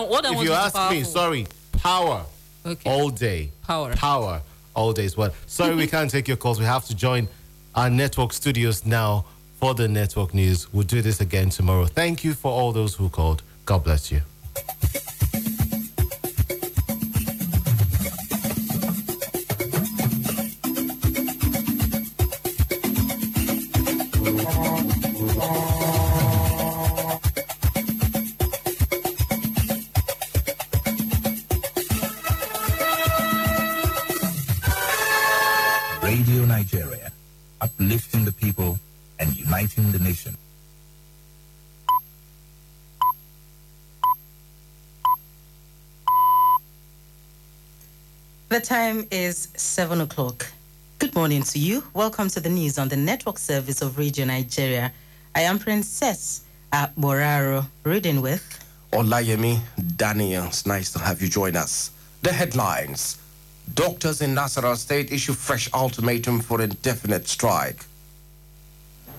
I, what I if you is ask me, sorry, power Okay. all day. Power. Power all day as well. Sorry, we can't take your calls. We have to join our network studios now for the network news. We'll do this again tomorrow. Thank you for all those who called. God bless you. Time is 7 o'clock. Good morning to you. Welcome to the news on the network service of Radio Nigeria. I am Princess Boraro, reading with Olayemi Daniel, it's nice to have you join us. The headlines Doctors in Nasarawa State issue fresh ultimatum for indefinite strike.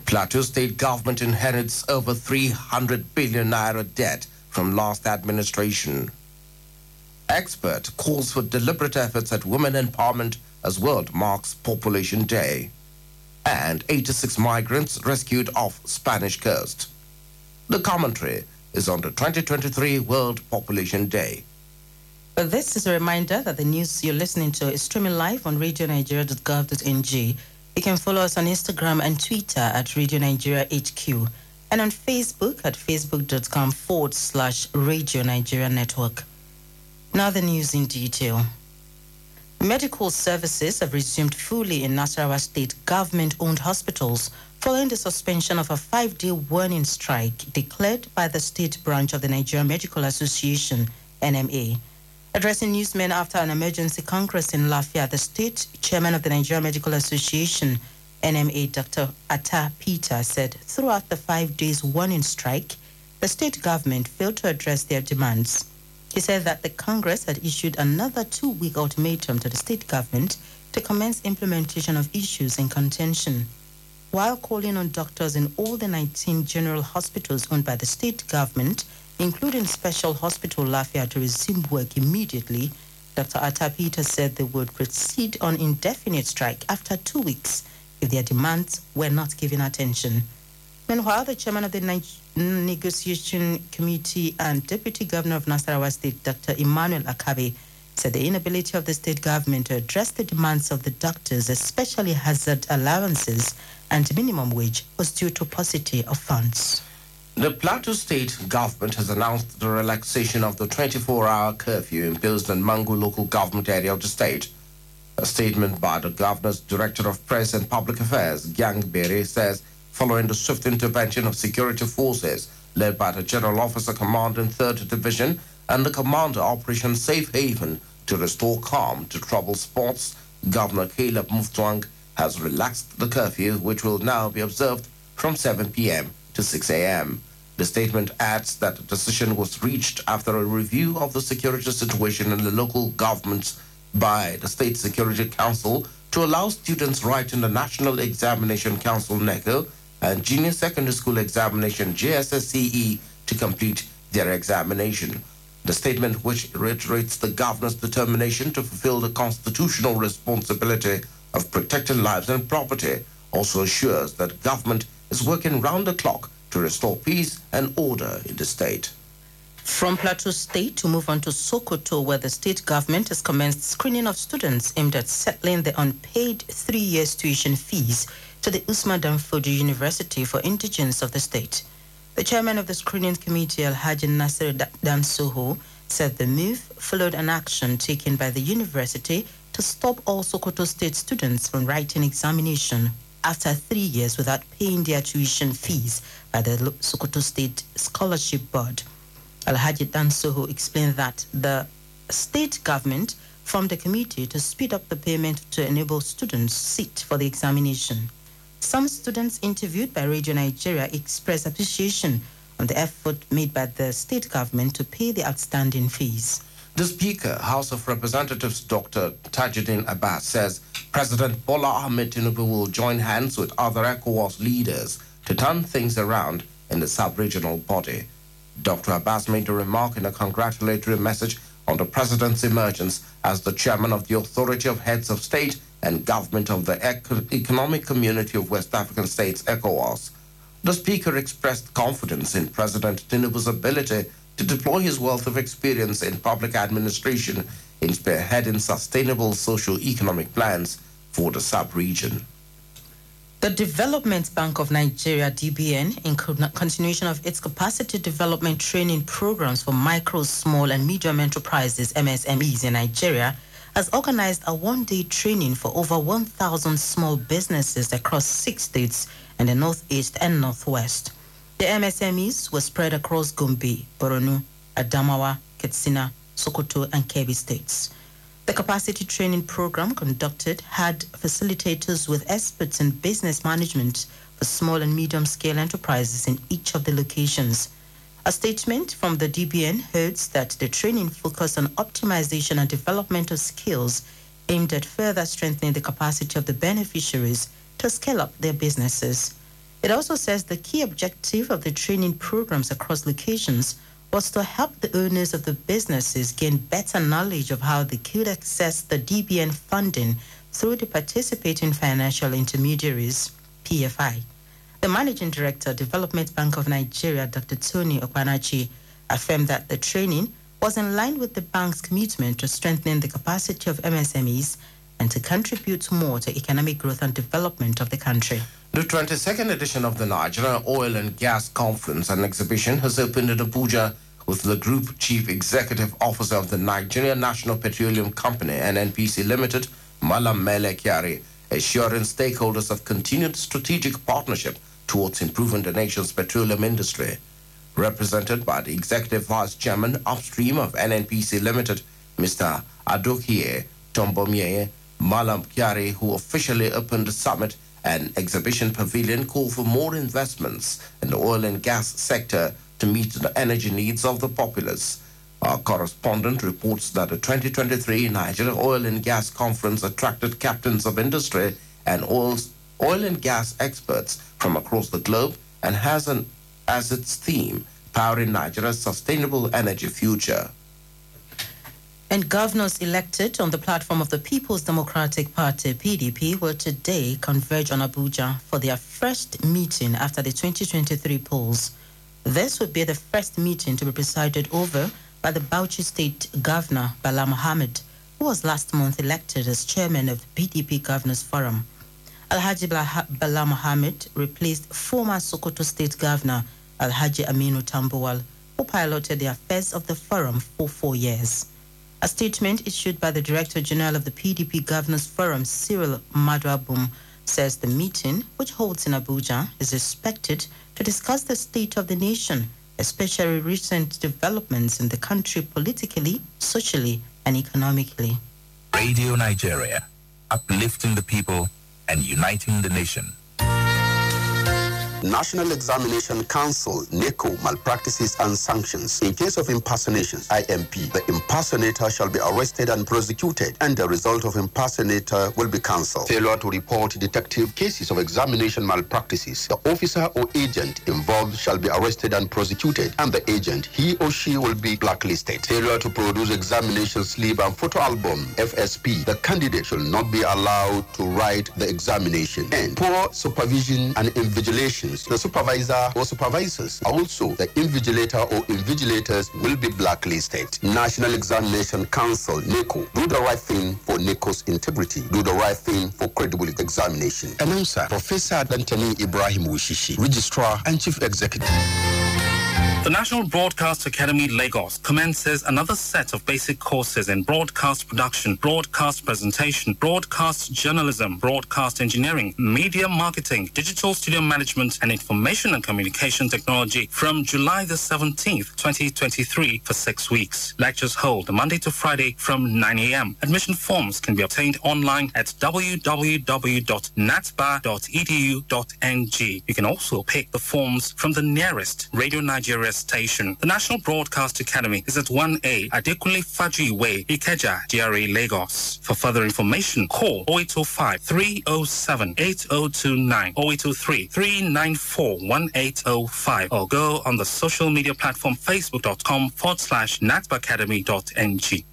Plateau State government inherits over 300 billion naira debt from last administration. Expert calls for deliberate efforts at women empowerment as world marks Population Day. And 86 migrants rescued off Spanish coast. The commentary is on the 2023 World Population Day. But this is a reminder that the news you're listening to is streaming live on radionigeria.gov.ng. You can follow us on Instagram and Twitter at Radio Nigeria HQ and on Facebook at facebook.com forward slash Radio Nigeria Network. Now the news in detail. Medical services have resumed fully in Nasarawa State government-owned hospitals following the suspension of a five-day warning strike declared by the state branch of the Nigerian Medical Association, NMA. Addressing newsmen after an emergency congress in Lafia, the state chairman of the Nigerian Medical Association, NMA, Dr. Atta Peter, said throughout the five days warning strike, the state government failed to address their demands. He said that the Congress had issued another two week ultimatum to the state government to commence implementation of issues in contention. While calling on doctors in all the 19 general hospitals owned by the state government, including Special Hospital Lafia, to resume work immediately, Dr. Atta Peter said they would proceed on indefinite strike after two weeks if their demands were not given attention. Meanwhile, the chairman of the Negotiation Committee and Deputy Governor of Nasarawa State, Dr. Emmanuel Akabe, said the inability of the state government to address the demands of the doctors, especially hazard allowances and minimum wage, was due to paucity of funds. The Plateau State government has announced the relaxation of the 24 hour curfew imposed on Mangu local government area of the state. A statement by the governor's director of press and public affairs, Gyang Bere, says following the swift intervention of security forces led by the general officer commanding 3rd Division and the commander Operation Safe Haven to restore calm to troubled spots, Governor Caleb Mutfwang has relaxed the curfew, which will now be observed from 7 p.m. to 6 a.m. The statement adds that the decision was reached after a review of the security situation in the local governments by the State Security Council to allow students writing the National Examination Council NECO and Junior Secondary School Examination JSSCE to complete their examination. The statement, which reiterates the governor's determination to fulfill the constitutional responsibility of protecting lives and property, also assures that government is working round the clock to restore peace and order in the state. From Plateau State to move on to Sokoto, where the state government has commenced screening of students aimed at settling the unpaid three years tuition fees to the Usman Danfodio University for indigents of the state. The chairman of the screening committee, Alhaji Nasir Dansoho, said the move followed an action taken by the university to stop all Sokoto State students from writing examination after three years without paying their tuition fees by the Sokoto State Scholarship Board. Alhaji Dansoho explained that the state government formed a committee to speed up the payment to enable students sit for the examination. Some students interviewed by Radio Nigeria expressed appreciation on the effort made by the state government to pay the outstanding fees. The Speaker, House of Representatives Dr. Tajudeen Abbas says President Bola Ahmed Tinubu will join hands with other ECOWAS leaders to turn things around in the sub-regional body. Dr. Abbas made a remark in a congratulatory message on the president's emergence as the chairman of the Authority of Heads of State and Government of the Economic Community of West African States, ECOWAS. The speaker expressed confidence in President Tinubu's ability to deploy his wealth of experience in public administration in spearheading sustainable socio-economic plans for the sub-region. The Development Bank of Nigeria, DBN, in continuation of its capacity development training programs for micro, small, and medium enterprises, MSMEs, in Nigeria, has organized a one day training for over 1,000 small businesses across six states in the Northeast and Northwest. The MSMEs were spread across Gombe, Borno, Adamawa, Katsina, Sokoto, and Kebbi states. The capacity training program conducted had facilitators with experts in business management for small and medium scale enterprises in each of the locations. A statement from the DBN holds that the training focused on optimization and development of skills aimed at further strengthening the capacity of the beneficiaries to scale up their businesses. It also says the key objective of the training programs across locations was to help the owners of the businesses gain better knowledge of how they could access the DBN funding through the participating financial intermediaries, PFI. The Managing Director, Development Bank of Nigeria, Dr. Tony Okpanachi, affirmed that the training was in line with the bank's commitment to strengthening the capacity of MSMEs and to contribute more to economic growth and development of the country. The 22nd edition of the Nigeria Oil and Gas Conference and Exhibition has opened in Abuja with the Group Chief Executive Officer of the Nigeria National Petroleum Company, NNPC Limited, Malam Mele Kyari, assuring stakeholders of continued strategic partnership towards improving the nation's petroleum industry. Represented by the Executive Vice Chairman upstream of NNPC Limited, Mr. Adokiye Tombomieye, Malam Kyari, who officially opened the summit, an exhibition pavilion called for more investments in the oil and gas sector to meet the energy needs of the populace. Our correspondent reports that the 2023 Nigeria Oil and Gas Conference attracted captains of industry and oils, oil and gas experts from across the globe and has an, as its theme powering Nigeria's sustainable energy future. And governors elected on the platform of the People's Democratic Party, PDP, will today converge on Abuja for their first meeting after the 2023 polls. This would be the first meeting to be presided over by the Bauchi State Governor, Bala Mohammed, who was last month elected as chairman of the PDP Governors Forum. Alhaji Bala Mohammed replaced former Sokoto State Governor Alhaji Aminu Tambuwal, who piloted the affairs of the forum for four years. A statement issued by the Director General of the PDP Governors Forum, Cyril Maduabum, says the meeting, which holds in Abuja, is expected to discuss the state of the nation, especially recent developments in the country politically, socially, and economically. Radio Nigeria, uplifting the people and uniting the nation. National Examination Council, NECO, malpractices and sanctions. In case of impersonations, IMP, the impersonator shall be arrested and prosecuted, and the result of impersonator will be cancelled. Failure to report detective cases of examination malpractices, the officer or agent involved shall be arrested and prosecuted, and the agent, he or she will be blacklisted. Failure to produce examination slip and photo album, FSP, the candidate shall not be allowed to write the examination. And poor supervision and invigilation the supervisor or supervisors. Also, the invigilator or invigilators will be blacklisted. National Examination Council, NECO. Do the right thing for NECO's integrity. Do the right thing for credible examination. Announcer, Professor Dantani Ibrahim Wushishi, Registrar and Chief Executive. The National Broadcast Academy Lagos commences another set of basic courses in broadcast production, broadcast presentation, broadcast journalism, broadcast engineering, media marketing, digital studio management, and information and communication technology from July the 17th, 2023 for six weeks. Lectures hold Monday to Friday from 9 a.m. Admission forms can be obtained online at www.natba.edu.ng. You can also pick the forms from the nearest Radio Nigeria Station. The National Broadcast Academy is at 1A Adekunle Fajuyi Way, Ikeja, GRA, Lagos. For further information, call 0805 307 8029 0803 394 1805 or go on the social media platform facebook.com forward slash natbacademy.ng.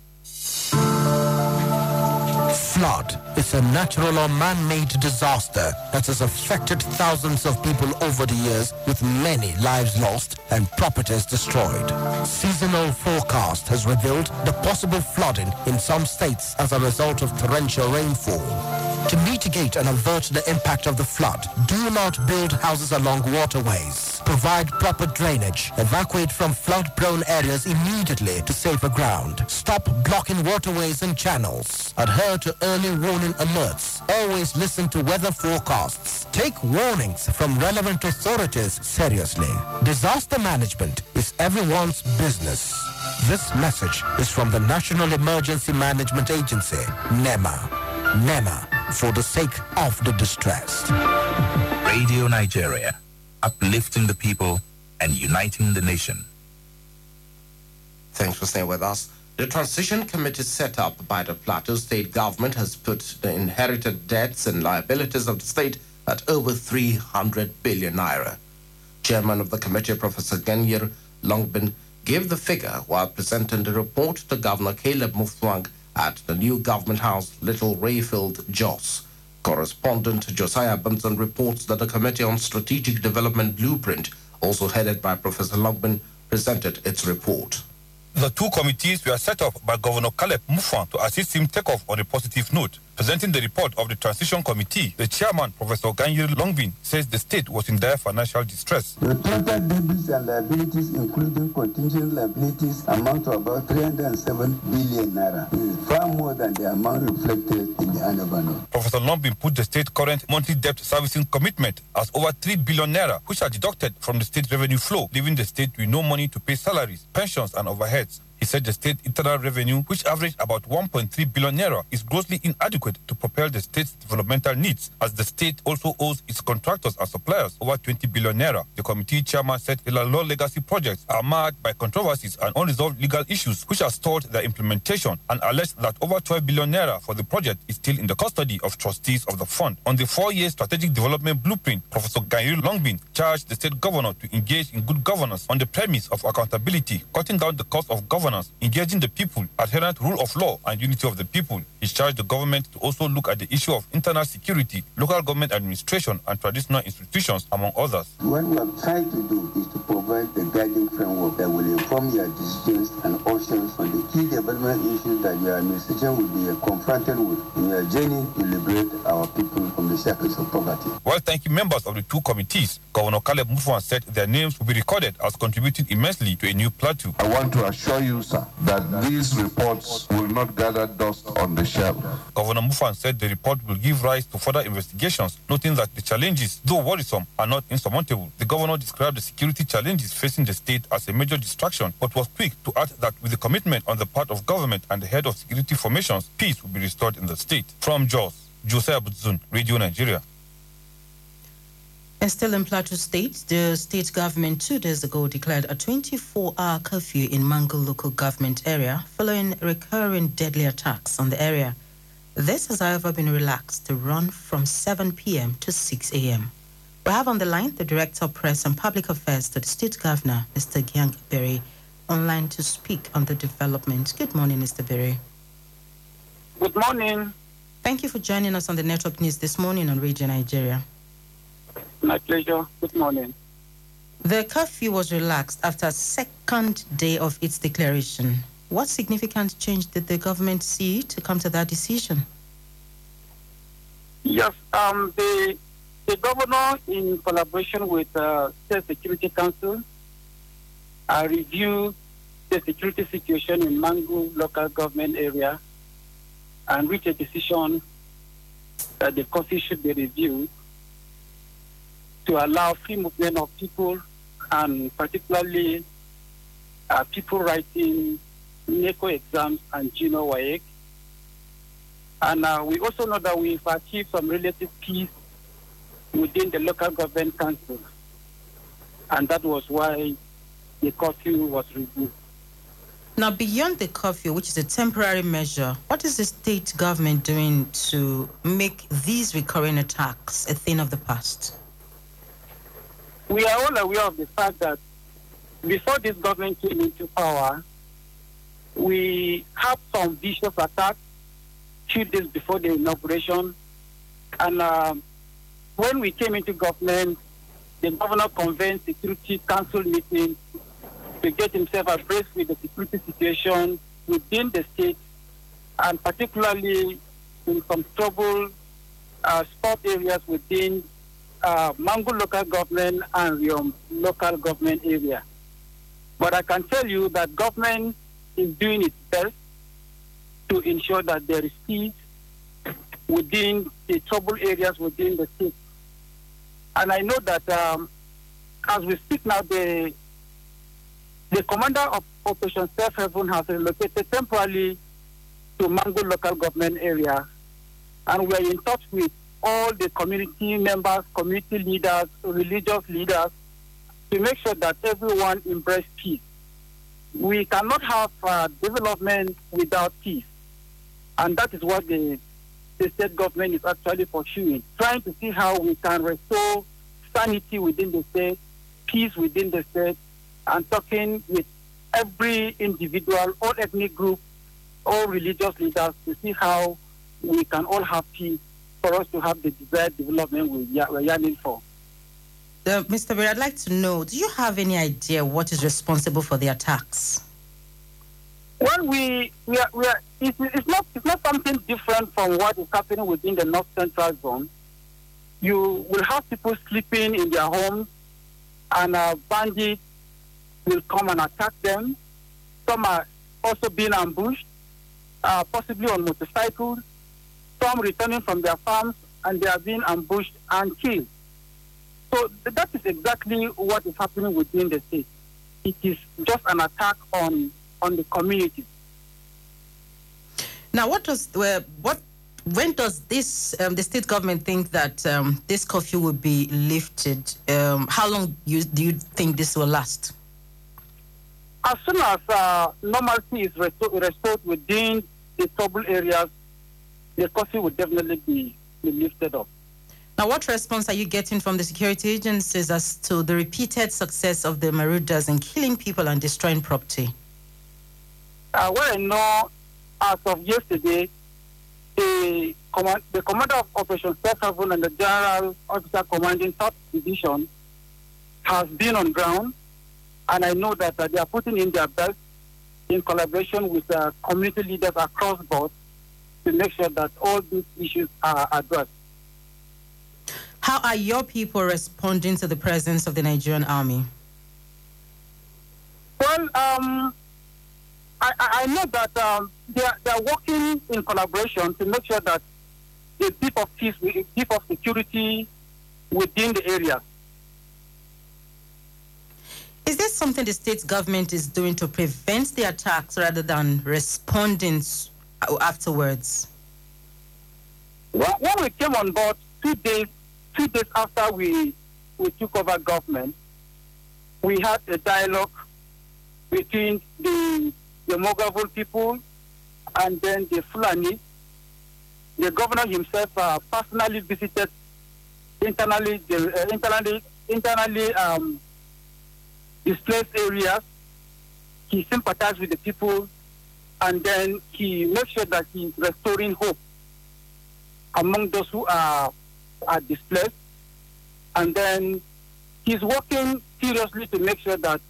Flood is a natural or man-made disaster that has affected thousands of people over the years with many lives lost and properties destroyed. Seasonal forecast has revealed the possible flooding in some states as a result of torrential rainfall. To mitigate and avert the impact of the flood, do not build houses along waterways. Provide proper drainage. Evacuate from flood-prone areas immediately to safer ground. Stop blocking waterways and channels. Adhere to early warning alerts. Always listen to weather forecasts. Take warnings from relevant authorities seriously. Disaster management is everyone's business. This message is from the National Emergency Management Agency, NEMA. NEMA, for the sake of the distressed. Radio Nigeria, uplifting the people and uniting the nation. Thanks for staying with us. The transition committee set up by the Plateau state government has put the inherited debts and liabilities of the state at over 300 billion naira. Chairman of the committee, Professor Ganyir Lombin, gave the figure while presenting the report to Governor Caleb Mutfwang at the new government house, Little Rayfield, Jos. Correspondent Josiah Benson reports that the Committee on Strategic Development Blueprint, also headed by Professor Lombin, presented its report. The two committees were set up by Governor Caleb Mutfwang to assist him take off on a positive note. Presenting the report of the Transition Committee, the chairman, Professor Ganyir Lombin, says the state was in dire financial distress. The total debits and liabilities, including contingent liabilities, amount to about 307 billion naira. This is far more than the amount reflected in the annual note. Professor Lombin put the state current monthly debt servicing commitment as over 3 billion naira, which are deducted from the state revenue flow, leaving the state with no money to pay salaries, pensions, and overheads. He said the state internal revenue, which averaged about 1.3 billion naira, is grossly inadequate to propel the state's developmental needs, as the state also owes its contractors and suppliers over 20 billion naira. The committee chairman said the law legacy projects are marred by controversies and unresolved legal issues, which have stalled their implementation, and alleged that over 12 billion naira for the project is still in the custody of trustees of the fund. On the four-year strategic development blueprint, Professor Ganyir Lombin charged the state governor to engage in good governance on the premise of accountability, cutting down the cost of governance engaging the people, adherent rule of law, and unity of the people. He charged the government to also look at the issue of internal security, local government administration, and traditional institutions, among others. What we have tried to do is to provide the guiding framework that will inform your decisions and options on the key development issues that your administration will be confronted with in your journey to liberate our people from the shackles of poverty. While thanking members of the two committees, Governor Caleb Mutfwang said their names will be recorded as contributing immensely to a new plateau. I want to assure you, sir, that these reports will not gather dust on the shelf. Governor Mutfwang said the report will give rise to further investigations, noting that the challenges, though worrisome, are not insurmountable. The governor described the security challenges facing the state as a major distraction, but was quick to add that with the commitment on the part of government and the head of security formations, peace will be restored in the state. From Jos, Josiah Butzun, Radio Nigeria. And still in Plateau State, the state government two days ago declared a 24-hour curfew in Mangu local government area following recurring deadly attacks on the area. This has, however, been relaxed to run from 7 p.m. to 6 a.m. We have on the line the Director of Press and Public Affairs to the State Governor, Mr. Gyang Bere, online to speak on the development. Good morning, Mr. Bere. Good morning. Thank you for joining us on the Network News this morning on Radio Nigeria. My pleasure. Good morning. The curfew was relaxed after second day of its declaration. What significant change did the government see to come to that decision? Yes, um, the, the governor, in collaboration with uh, State Security Council, uh, reviewed the security situation in Mangu local government area and reached a decision that the curfew should be reviewed to allow free movement of people and particularly uh, people writing NECO exams and Gino WAEC. And uh, we also know that we've achieved some relative peace within the local government council. And that was why the curfew was removed. Now, beyond the curfew, which is a temporary measure, what is the state government doing to make these recurring attacks a thing of the past? We are all aware of the fact that before this government came into power, we had some vicious attacks two days before the inauguration. And um, when we came into government, the governor convened Security Council meeting to get himself abreast with the security situation within the state and particularly in some trouble uh, spot areas within uh, Mangu local government and Riyom local government area. But I can tell you that government is doing its best to ensure that there is peace within the troubled areas within the state. And I know that um, as we speak now, the the commander of Operation Safe Haven has relocated temporarily to Mangu local government area, and we are in touch with all the community members, community leaders, religious leaders, to make sure that everyone embrace peace. We cannot have uh, development without peace, and that is what the, the state government is actually pursuing, trying to see how we can restore sanity within the state, peace within the state, and talking with every individual, all ethnic group, all religious leaders to see how we can all have peace for us to have the desired development we are yearning for. Uh, Mr. Bere, I'd like to know, do you have any idea what is responsible for the attacks? Well, we, we are, we are it's, it's, not, it's not something different from what is happening within the North Central Zone. You will have people sleeping in their homes and uh, bandits will come and attack them. Some are also being ambushed, uh, possibly on motorcycles. Some returning from their farms and they are being ambushed and killed. So that is exactly what is happening within the state. It is just an attack on on the community. Now, what does uh, what when does this um, the state government think that um, this curfew will be lifted? Um, how long you, do you think this will last? As soon as uh, normalcy is restored, restored within the trouble areas, the curfew will definitely be, be lifted up. Now, what response are you getting from the security agencies as to the repeated success of the marauders in killing people and destroying property? Uh, well, I know as of yesterday, the, command, the commander of Operation Safe Haven and the general officer commanding South Division has been on ground, and I know that uh, they are putting in their best in collaboration with uh, community leaders across board to make sure that all these issues are addressed. How are your people responding to the presence of the Nigerian army? Well, um, I, I, know that um, they, are, they are working in collaboration to make sure that the deep of peace, deep of security within the area. Is there something the state government is doing to prevent the attacks rather than responding afterwards? Well, when we came on board two days two days after we, we took over government, we had a dialogue between the, the Mwaghavul people and then the Fulani. The governor himself uh, personally visited internally, the, uh, internally, internally um, displaced areas. He sympathized with the people, and then he makes sure that he's restoring hope among those who are are displaced. And then he's working seriously to make sure that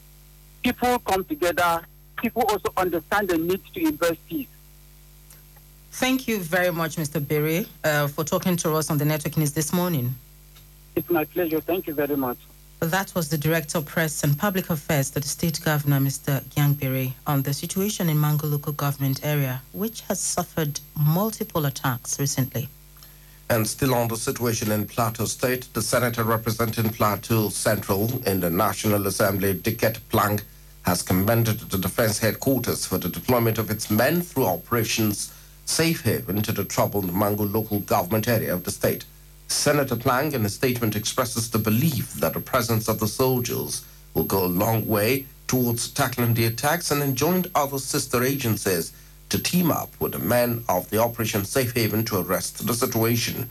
people come together, people also understand the need to invest peace. Thank you very much, Mr. Bere, uh, for talking to us on the network news this morning. It's my pleasure. Thank you very much. That was the Director of Press and Public Affairs to the State Governor, Mr. Gyang on the situation in Mangu local government area, which has suffered multiple attacks recently. And still on the situation in Plateau State, the senator representing Plateau Central in the National Assembly, Diket Plang, has commended the defense headquarters for the deployment of its men through operations safe haven to the troubled Mangu local government area of the state. Senator Plang, in a statement, expresses the belief that the presence of the soldiers will go a long way towards tackling the attacks and enjoined other sister agencies to team up with the men of the Operation Safe Haven to arrest the situation.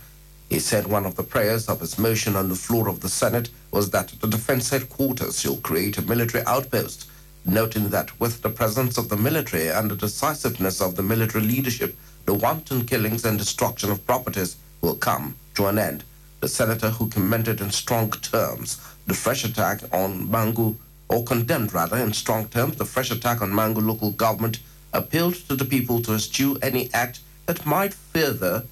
He said one of the prayers of his motion on the floor of the Senate was that the defense headquarters should create a military outpost, noting that with the presence of the military and the decisiveness of the military leadership, the wanton killings and destruction of properties will come to an end. The senator who commended in strong terms the fresh attack on Mangu, or condemned rather in strong terms the fresh attack on Mangu local government, appealed to the people to eschew any act that might further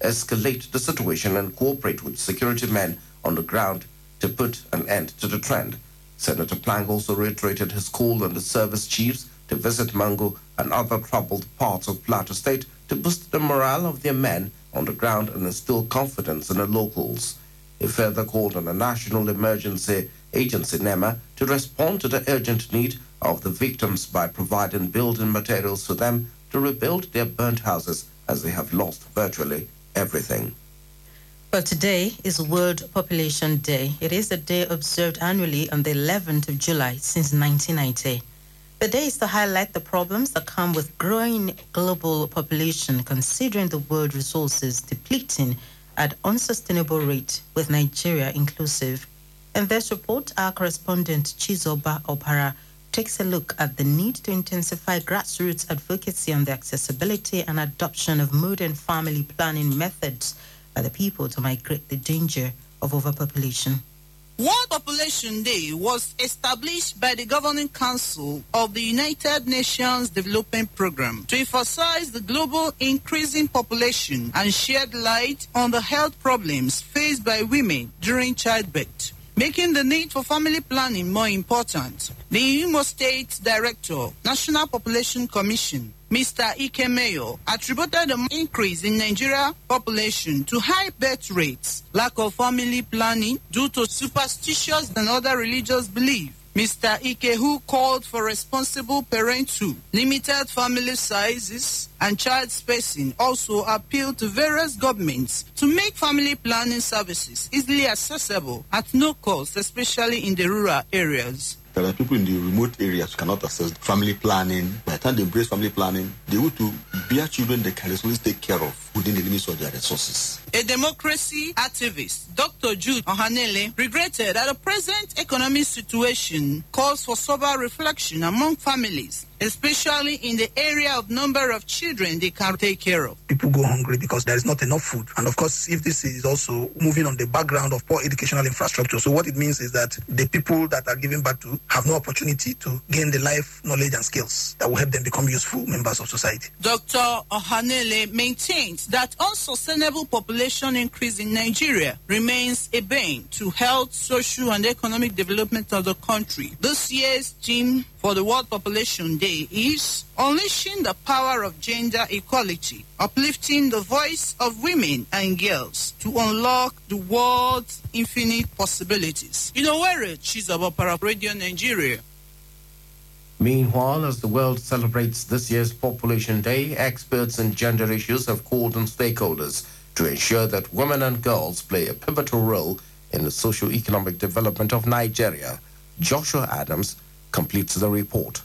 escalate the situation and cooperate with security men on the ground to put an end to the trend. Senator Plang also reiterated his call on the service chiefs to visit Mangu and other troubled parts of Plateau State to boost the morale of their men on the ground and instill confidence in the locals. He further called on the National Emergency Agency NEMA to respond to the urgent need of the victims by providing building materials for them to rebuild their burnt houses as they have lost virtually everything. Well, today is World Population Day. It is a day observed annually on the 11th of July since 1990. The day is to highlight the problems that come with growing global population, considering the world resources depleting at unsustainable rate, with Nigeria inclusive. In this report, our correspondent Chizoba Opara takes a look at the need to intensify grassroots advocacy on the accessibility and adoption of modern family planning methods by the people to migrate the danger of overpopulation. World Population Day was established by the Governing Council of the United Nations Development Programme to emphasize the global increasing population and shed light on the health problems faced by women during childbirth making the need for family planning more important. The Imo State Director, National Population Commission, Mr. Ike Mayo, attributed the increase in Nigeria population to high birth rates, lack of family planning due to superstitious and other religious beliefs, Mr. Ike, who called for responsible parenthood, limited family sizes, and child spacing, also appealed to various governments to make family planning services easily accessible at no cost, especially in the rural areas. There are people in the remote areas who cannot access family planning. By the time they embrace family planning, they want to bear children they can responsibly take care of within the limits of their resources. A democracy activist, Dr. Jude Ohanele, regretted that the present economic situation calls for sober reflection among families especially in the area of number of children they can take care of. People go hungry because there is not enough food. And of course, if this is also moving on the background of poor educational infrastructure, so what it means is that the people that are given back to have no opportunity to gain the life knowledge and skills that will help become useful members of society. Dr. Ohanele maintains that unsustainable population increase in Nigeria remains a bane to health, social, and economic development of the country. This year's theme for the World Population Day is unleashing the power of gender equality, uplifting the voice of women and girls to unlock the world's infinite possibilities. In a it? She's about Radio Nigeria. Meanwhile, as the world celebrates this year's Population Day, experts in gender issues have called on stakeholders to ensure that women and girls play a pivotal role in the socio-economic development of Nigeria. Joshua Adams completes the report.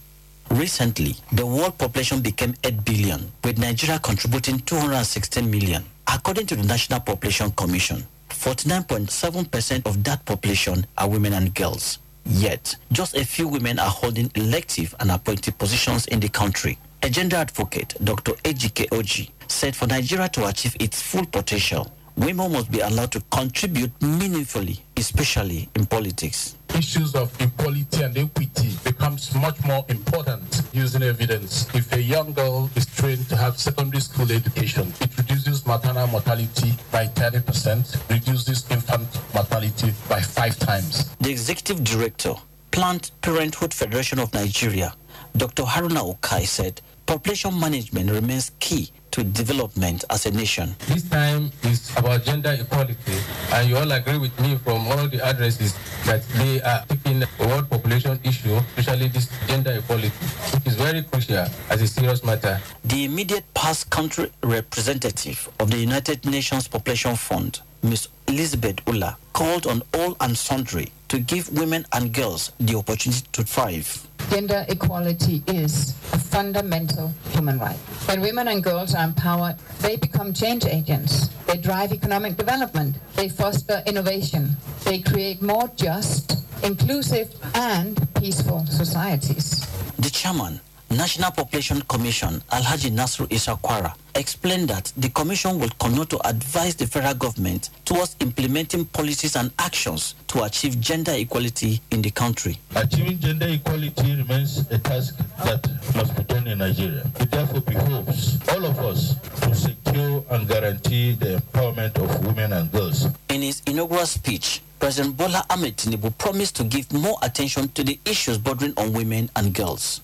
Recently, the world population became 8 billion, with Nigeria contributing 216 million. According to the National Population Commission, 49.7% of that population are women and girls. Yet, just a few women are holding elective and appointed positions in the country. A gender advocate, Dr. Ejike Oji, said for Nigeria to achieve its full potential, women must be allowed to contribute meaningfully, especially in politics. Issues of equality and equity becomes much more important using evidence. If a young girl is trained to have secondary school education, it reduces maternal mortality by 30%, reduces infant mortality by five times. The executive director, Planned Parenthood Federation of Nigeria, Dr. Haruna Okai said, population management remains key to development as a nation. This time is about gender equality, and you all agree with me from all the addresses that they are taking the world population issue, especially this gender equality, which is very crucial as a serious matter. The immediate past country representative of the United Nations Population Fund, Ms. Elizabeth Ula, called on all and sundry to give women and girls the opportunity to thrive. Gender equality is a fundamental human right. When women and girls are empowered, they become change agents. They drive economic development. They foster innovation. They create more just, inclusive, and peaceful societies. The chairman, National Population Commission, Alhaji Nasru Isa Kwarra, explained that the commission will continue to advise the federal government towards implementing policies and actions to achieve gender equality in the country. Achieving gender equality remains a task that must be done in Nigeria. It therefore behoves all of us to secure and guarantee the empowerment of women and girls. In his inaugural speech, President Bola Ahmed Tinubu promised to give more attention to the issues bordering on women and girls.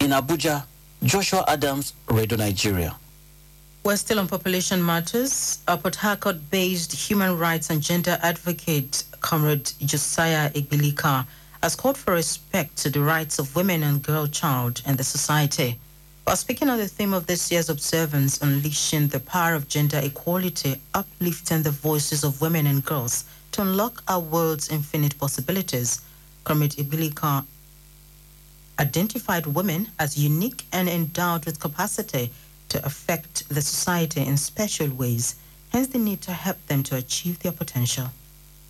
In Abuja, Joshua Adams, Radio Nigeria. We're still on population matters. A Port Harcourt-based human rights and gender advocate, Comrade Josiah Igbilika, has called for respect to the rights of women and girl child in the society. While speaking on the theme of this year's observance, unleashing the power of gender equality, uplifting the voices of women and girls to unlock our world's infinite possibilities, Comrade Igbilika identified women as unique and endowed with capacity to affect the society in special ways, hence the need to help them to achieve their potential.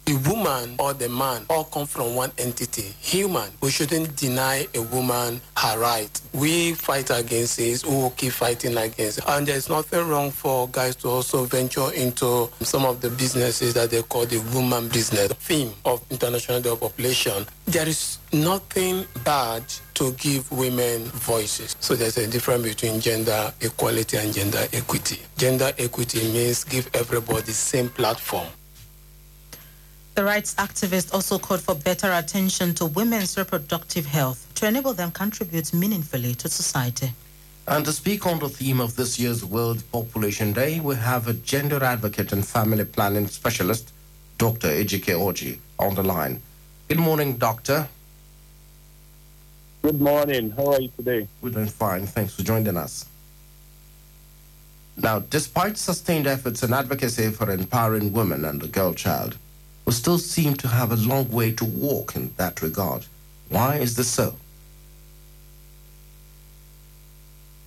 The woman or the man all come from one entity, human. We shouldn't deny a woman her right. We fight against it, we will keep fighting against it. And there's nothing wrong for guys to also venture into some of the businesses that they call the woman business. Theme of International Population. There is nothing bad to give women voices. So there's a difference between gender equality and gender equity. Gender equity means give everybody the same platform. The rights activist also called for better attention to women's reproductive health to enable them contribute meaningfully to society. And to speak on the theme of this year's World Population Day, we have a gender advocate and family planning specialist, Dr. Ejike Oji, on the line. Good morning, Doctor. Good morning. How are you today? We're doing fine. Thanks for joining us. Now, despite sustained efforts and advocacy for empowering women and the girl child, we still seem to have a long way to walk in that regard. Why is this so?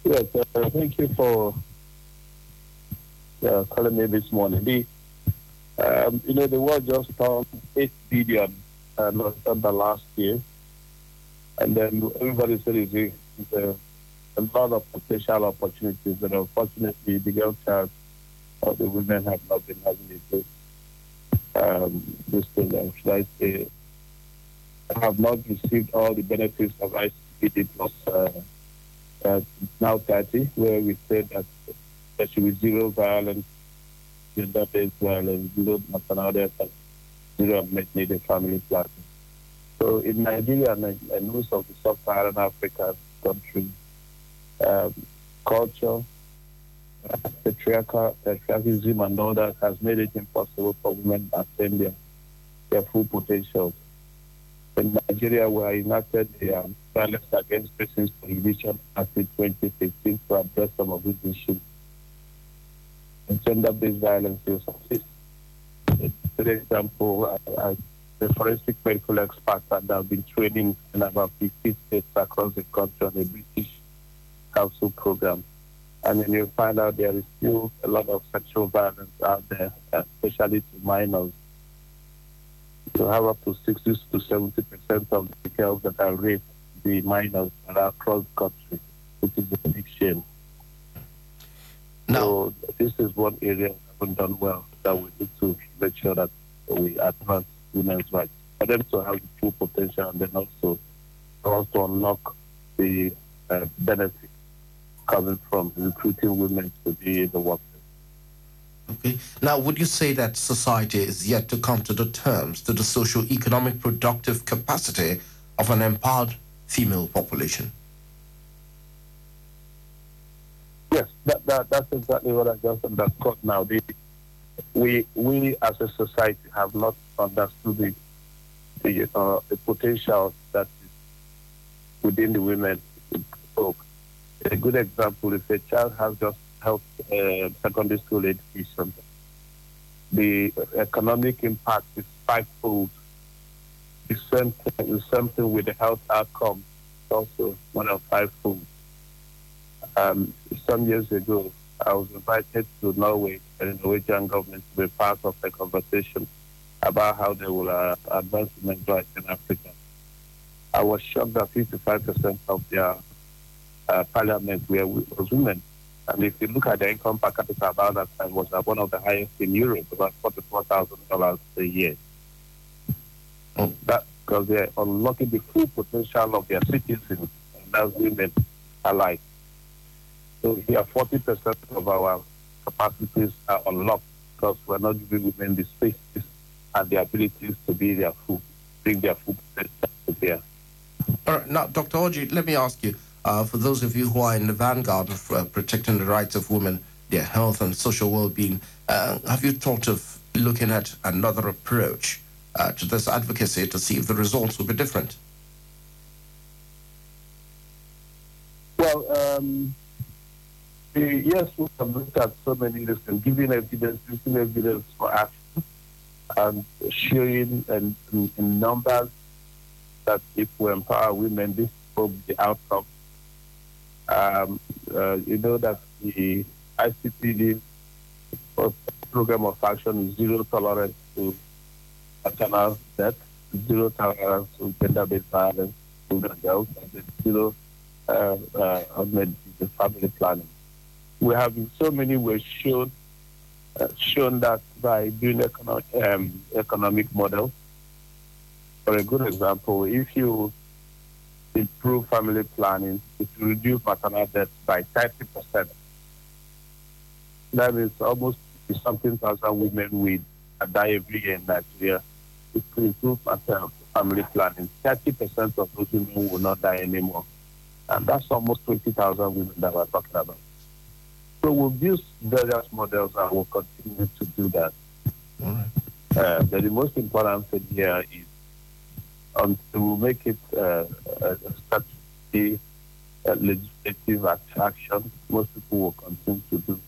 Yes, uh, thank you for uh, calling me this morning. The, um, you know, the world just turned 8 billion uh, the last year. And then everybody said it's a, it's a, a lot of potential opportunities, but unfortunately, the girl child or the women have not been having good um, this uh, should I say, have not received all the benefits of ICPD plus uh, uh, now 30, where we said that there should be zero violence, gender-based violence, zero death, and zero unmet needed family planning. So in Nigeria and, and most of the sub-Saharan African countries, um, culture, patriarchal, patriarchalism and all that has made it impossible for women to attain their, their full potential. In Nigeria, we enacted the um, Violence Against Persons Prohibition Act in 2016 to address some of these issues. And gender-based violence is. For example, I, I, the forensic medical experts that have been training in about 50 states across the country on the British Council program and then you find out there is still a lot of sexual violence out there, especially to minors. You have up to 60 to 70 percent of the girls that are raped, the minors that are across the country, which is a big shame. So this is one area we haven't done well that we need to make sure that we advance women's rights for them to have the full potential and then also for us to unlock the uh, benefits coming from recruiting women to be in the workplace. Okay. Now, would you say that society is yet to come to the terms to the social, economic, productive capacity of an empowered female population? Yes, that, that, that's exactly what I just understood now. The, we, we as a society have not understood the, the, uh, the potential that is within the women. A good example, if a child has just helped uh, secondary school education, the economic impact is fivefold. The same thing, the same thing with the health outcome, also one of fivefold. Um, some years ago, I was invited to Norway and the Norwegian government to be part of a conversation about how they will uh, advance women's rights in Africa. I was shocked that 55% of their uh, parliament were was women. And if you look at the income per capita about that time, was uh, one of the highest in Europe, about $44,000 a year. Mm. That because they're unlocking the full potential of their citizens, and that's women alike. So here, 40% of our capacities are unlocked because we're not giving women the spaces and the abilities to be their full, bring their full potential to bear. All right, now, Dr. Orji, let me ask you, uh, for those of you who are in the vanguard of uh, protecting the rights of women, their health and social well-being, uh, have you thought of looking at another approach uh, to this advocacy to see if the results will be different? Well, um, yes, we have looked at so many things, giving evidence, using evidence for action, and showing in, in, in numbers that if we empower women, this will be the outcome. Um, uh, you know that the ICPD program of action is zero tolerance to maternal death, zero tolerance to gender-based violence, girls, and zero uh, uh, family planning. We have in so many ways shown uh, shown that by doing economic, um, economic models. For a good example, if you improve family planning, it will reduce maternal deaths by 30%. That means almost something thousand women will die every year in Nigeria. It will improve maternal family planning. 30% of those women will not die anymore. And that's almost 20,000 women that we're talking about. So we'll use various models and we'll continue to do that. Uh, but the most important thing here is um, to make it uh, a, statutory uh, legislative action, most people will continue to do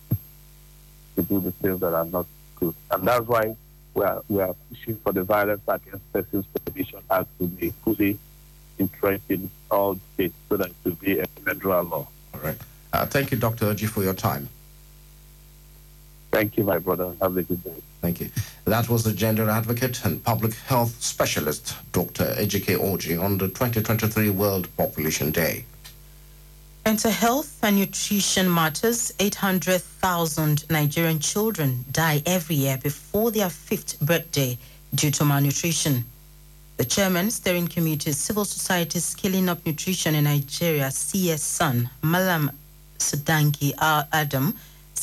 to do the things that are not good, and that's why we are we are pushing for the Violence Against Persons Prohibition Act to be fully entrenched in all states so that it will be a federal law. All right. Uh, thank you, Dr. Orji, for your time. Thank you, my brother. Have a good day. Thank you. That was the gender advocate and public health specialist, Dr. Ejike Orji, on the 2023 World Population Day. Into health and nutrition matters, 800,000 Nigerian children die every year before their fifth birthday due to malnutrition. The chairman, steering committee, Civil Society Scaling Up Nutrition in Nigeria, CS Malam Sodango Adam,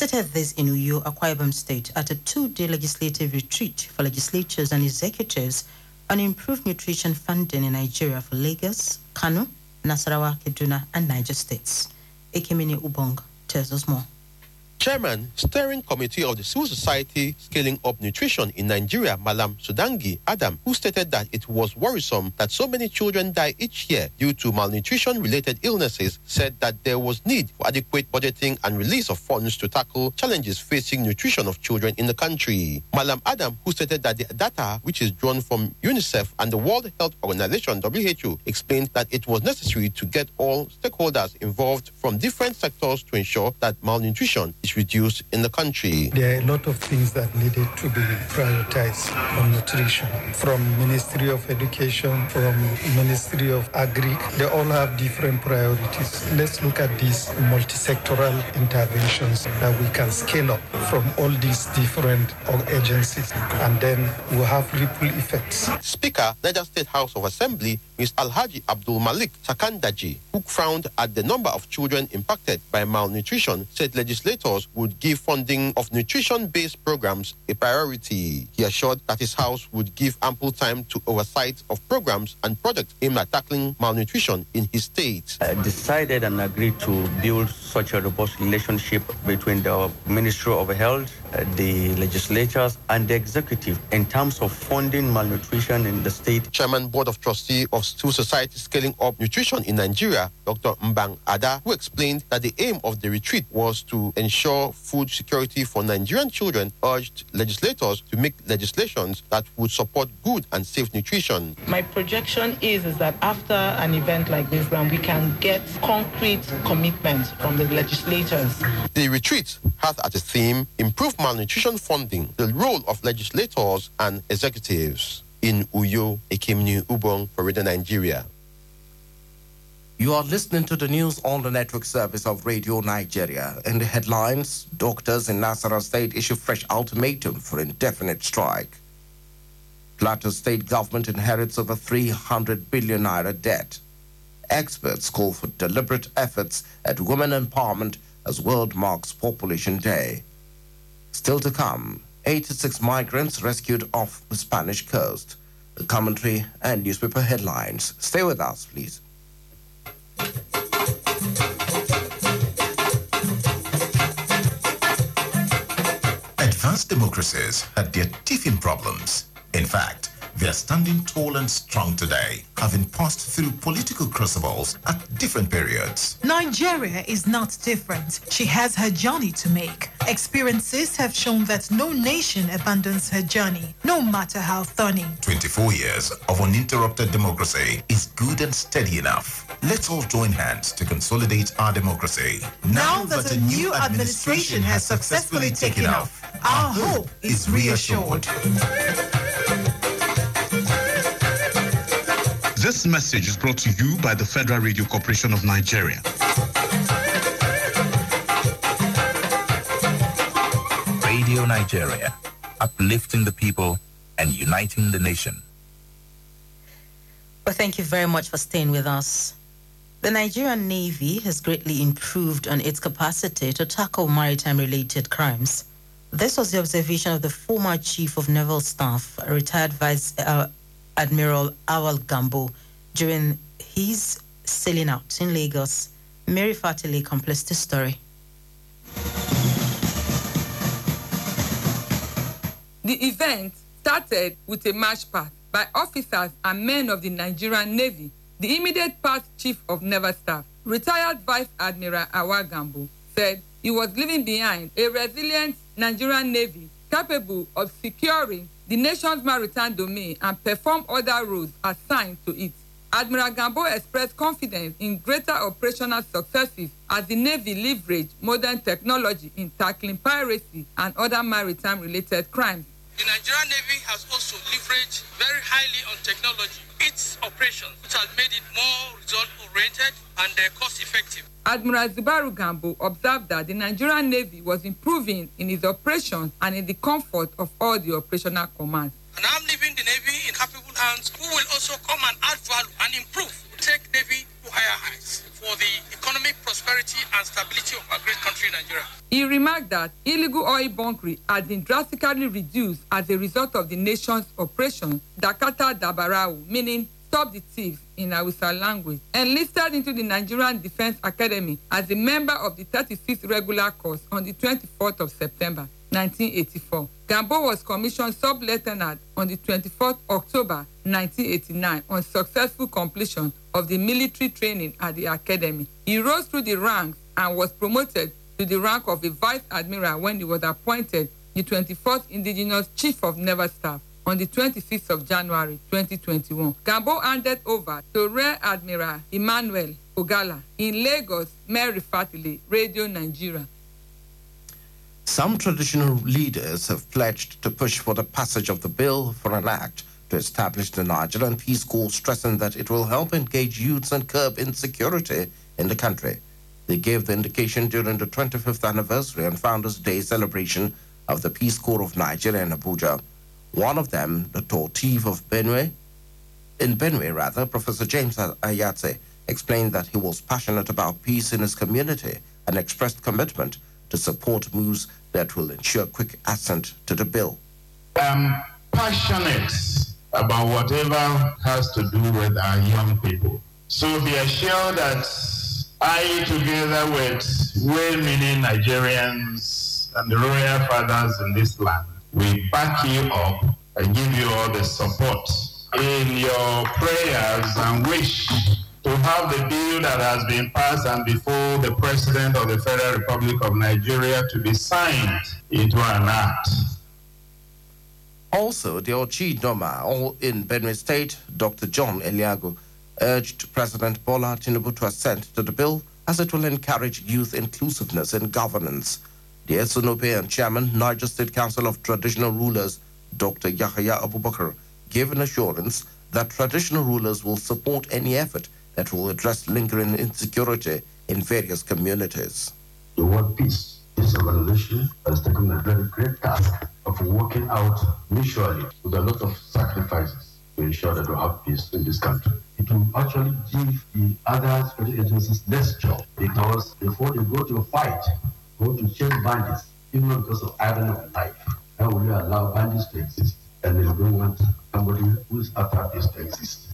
stated this in Uyo, Akwa Ibom State, at a two-day legislative retreat for legislatures and executives on improved nutrition funding in Nigeria for Lagos, Kano, Nasarawa, Kaduna, and Niger states. Ekemini Ubong tells us more. Chairman, Steering Committee of the Civil Society Scaling Up Nutrition in Nigeria, Malam Sodango Adam, who stated that it was worrisome that so many children die each year due to malnutrition related illnesses, said that there was need for adequate budgeting and release of funds to tackle challenges facing nutrition of children in the country. Malam Adam, who stated that the data, which is drawn from UNICEF and the World Health Organization, WHO, explained that it was necessary to get all stakeholders involved from different sectors to ensure that malnutrition is reduced in the country. There are a lot of things that needed to be prioritized on nutrition from Ministry of Education, from Ministry of Agri. They all have different priorities. Let's look at these multi-sectoral interventions that we can scale up from all these different agencies and then we'll have ripple effects. Speaker, Niger State House of Assembly, Ms. Alhaji Abdul Malik Sarkindaji, who frowned at the number of children impacted by malnutrition, said legislators would give funding of nutrition-based programs a priority. He assured that his house would give ample time to oversight of programs and projects aimed at tackling malnutrition in his state. I decided and agreed to build such a robust relationship between the Ministry of Health, uh, the legislatures, and the executive in terms of funding malnutrition in the state. Chairman Board of Trustee of Civil Society Scaling Up Nutrition in Nigeria, Dr. Mbang Ada, who explained that the aim of the retreat was to ensure ensure food security for Nigerian children, urged legislators to make legislations that would support good and safe nutrition. My projection is, is that after an event like this, then we can get concrete commitments from the legislators. The retreat has as a theme improved malnutrition funding, the role of legislators and executives. In Uyo, Ekemini Ubong for Radio Nigeria. You are listening to the news on the network service of Radio Nigeria. In the headlines, doctors in Nasarawa State issue fresh ultimatum for indefinite strike. Plateau State government inherits over 300 billion naira debt. Experts call for deliberate efforts at women empowerment as world marks Population Day. Still to come, 86 migrants rescued off the Spanish coast. The commentary and newspaper headlines. Stay with us, please. Advanced democracies had their teething problems. In fact, they are standing tall and strong today, having passed through political crucibles at different periods. Nigeria is not different. She has her journey to make. Experiences have shown that no nation abandons her journey, no matter how thorny. 24 years of uninterrupted democracy is good and steady enough. Let's all join hands to consolidate our democracy. Now, that, a new administration has successfully taken off, our hope is reassured. This message is brought to you by the Federal Radio Corporation of Nigeria. Radio Nigeria, uplifting the people and uniting the nation. Well, thank you very much for staying with us. The Nigerian Navy has greatly improved on its capacity to tackle maritime related crimes. This was the observation of the former Chief of Naval Staff, retired Vice uh, Admiral Awal Gambo, during his sailing out in Lagos. Mary Fatile completes the story. The event started with a march path by officers and men of the Nigerian Navy. The immediate past chief of naval staff, retired Vice Admiral Awal Gambo, said he was leaving behind a resilient Nigerian Navy capable of securing the nation's maritime domain and perform other roles assigned to it. Admiral Gambo expressed confidence in greater operational successes as the Navy leveraged modern technology in tackling piracy and other maritime-related crimes. The Nigerian Navy has also leveraged very highly on technology its operations, which has made it more result-oriented and uh, cost-effective. Admiral Zubairu Gambo observed that the Nigerian Navy was improving in its operations and in the comfort of all the operational commands. And I'm leaving the Navy in capable hands who will also come and add value and improve, take Navy to higher heights for the economic prosperity and stability of our great country, Nigeria. He remarked that illegal oil bunkering had been drastically reduced as a result of the nation's operation Dakata Dabarau, meaning stop the thieves in Hausa language, enlisted into the Nigerian Defense Academy as a member of the 36th regular course on the 24th of September 1984. Gambo was commissioned sub-lieutenant on the 24th October 1989 on successful completion of the military training at the academy. He rose through the ranks and was promoted to the rank of a vice admiral when he was appointed the 24th Indigenous Chief of Naval Staff on the 26th of January 2021. Gambo handed over to Rear Admiral Emmanuel Ogalla in Lagos, Mary Fatile, Radio Nigeria. Some traditional leaders have pledged to push for the passage of the bill for an act to establish the Nigerian Peace Corps, stressing that it will help engage youths and curb insecurity in the country. They gave the indication during the 25th anniversary and Founders Day celebration of the Peace Corps of Nigeria in Abuja. One of them, the Tor Tiv of Benue, in Benue rather, Professor James Ayatse, explained that he was passionate about peace in his community and expressed commitment to support moves that will ensure quick assent to the bill. I'm passionate about whatever has to do with our young people. So be assured that I, together with well-meaning Nigerians and the royal fathers in this land, we back you up and give you all the support in your prayers and wish to have the bill that has been passed and before the President of the Federal Republic of Nigeria to be signed into an act. Also, the Och'Idoma, all in Benue State, Dr. John Elaigwu, urged President Bola Tinubu to assent to the bill as it will encourage youth inclusiveness in governance. The Etsu Nupe and chairman, Niger State Council of Traditional Rulers, Dr. Yahya Abubakar, gave an assurance that traditional rulers will support any effort that will address lingering insecurity in various communities. The word peace, this organization has taken a very great task of working out mutually with a lot of sacrifices to ensure that we have peace in this country. It will actually give the other security agencies less job because before they go to a fight, go to change bandits, even because of irony of life. How will you allow bandits to exist? And they don't want somebody who is after peace to exist.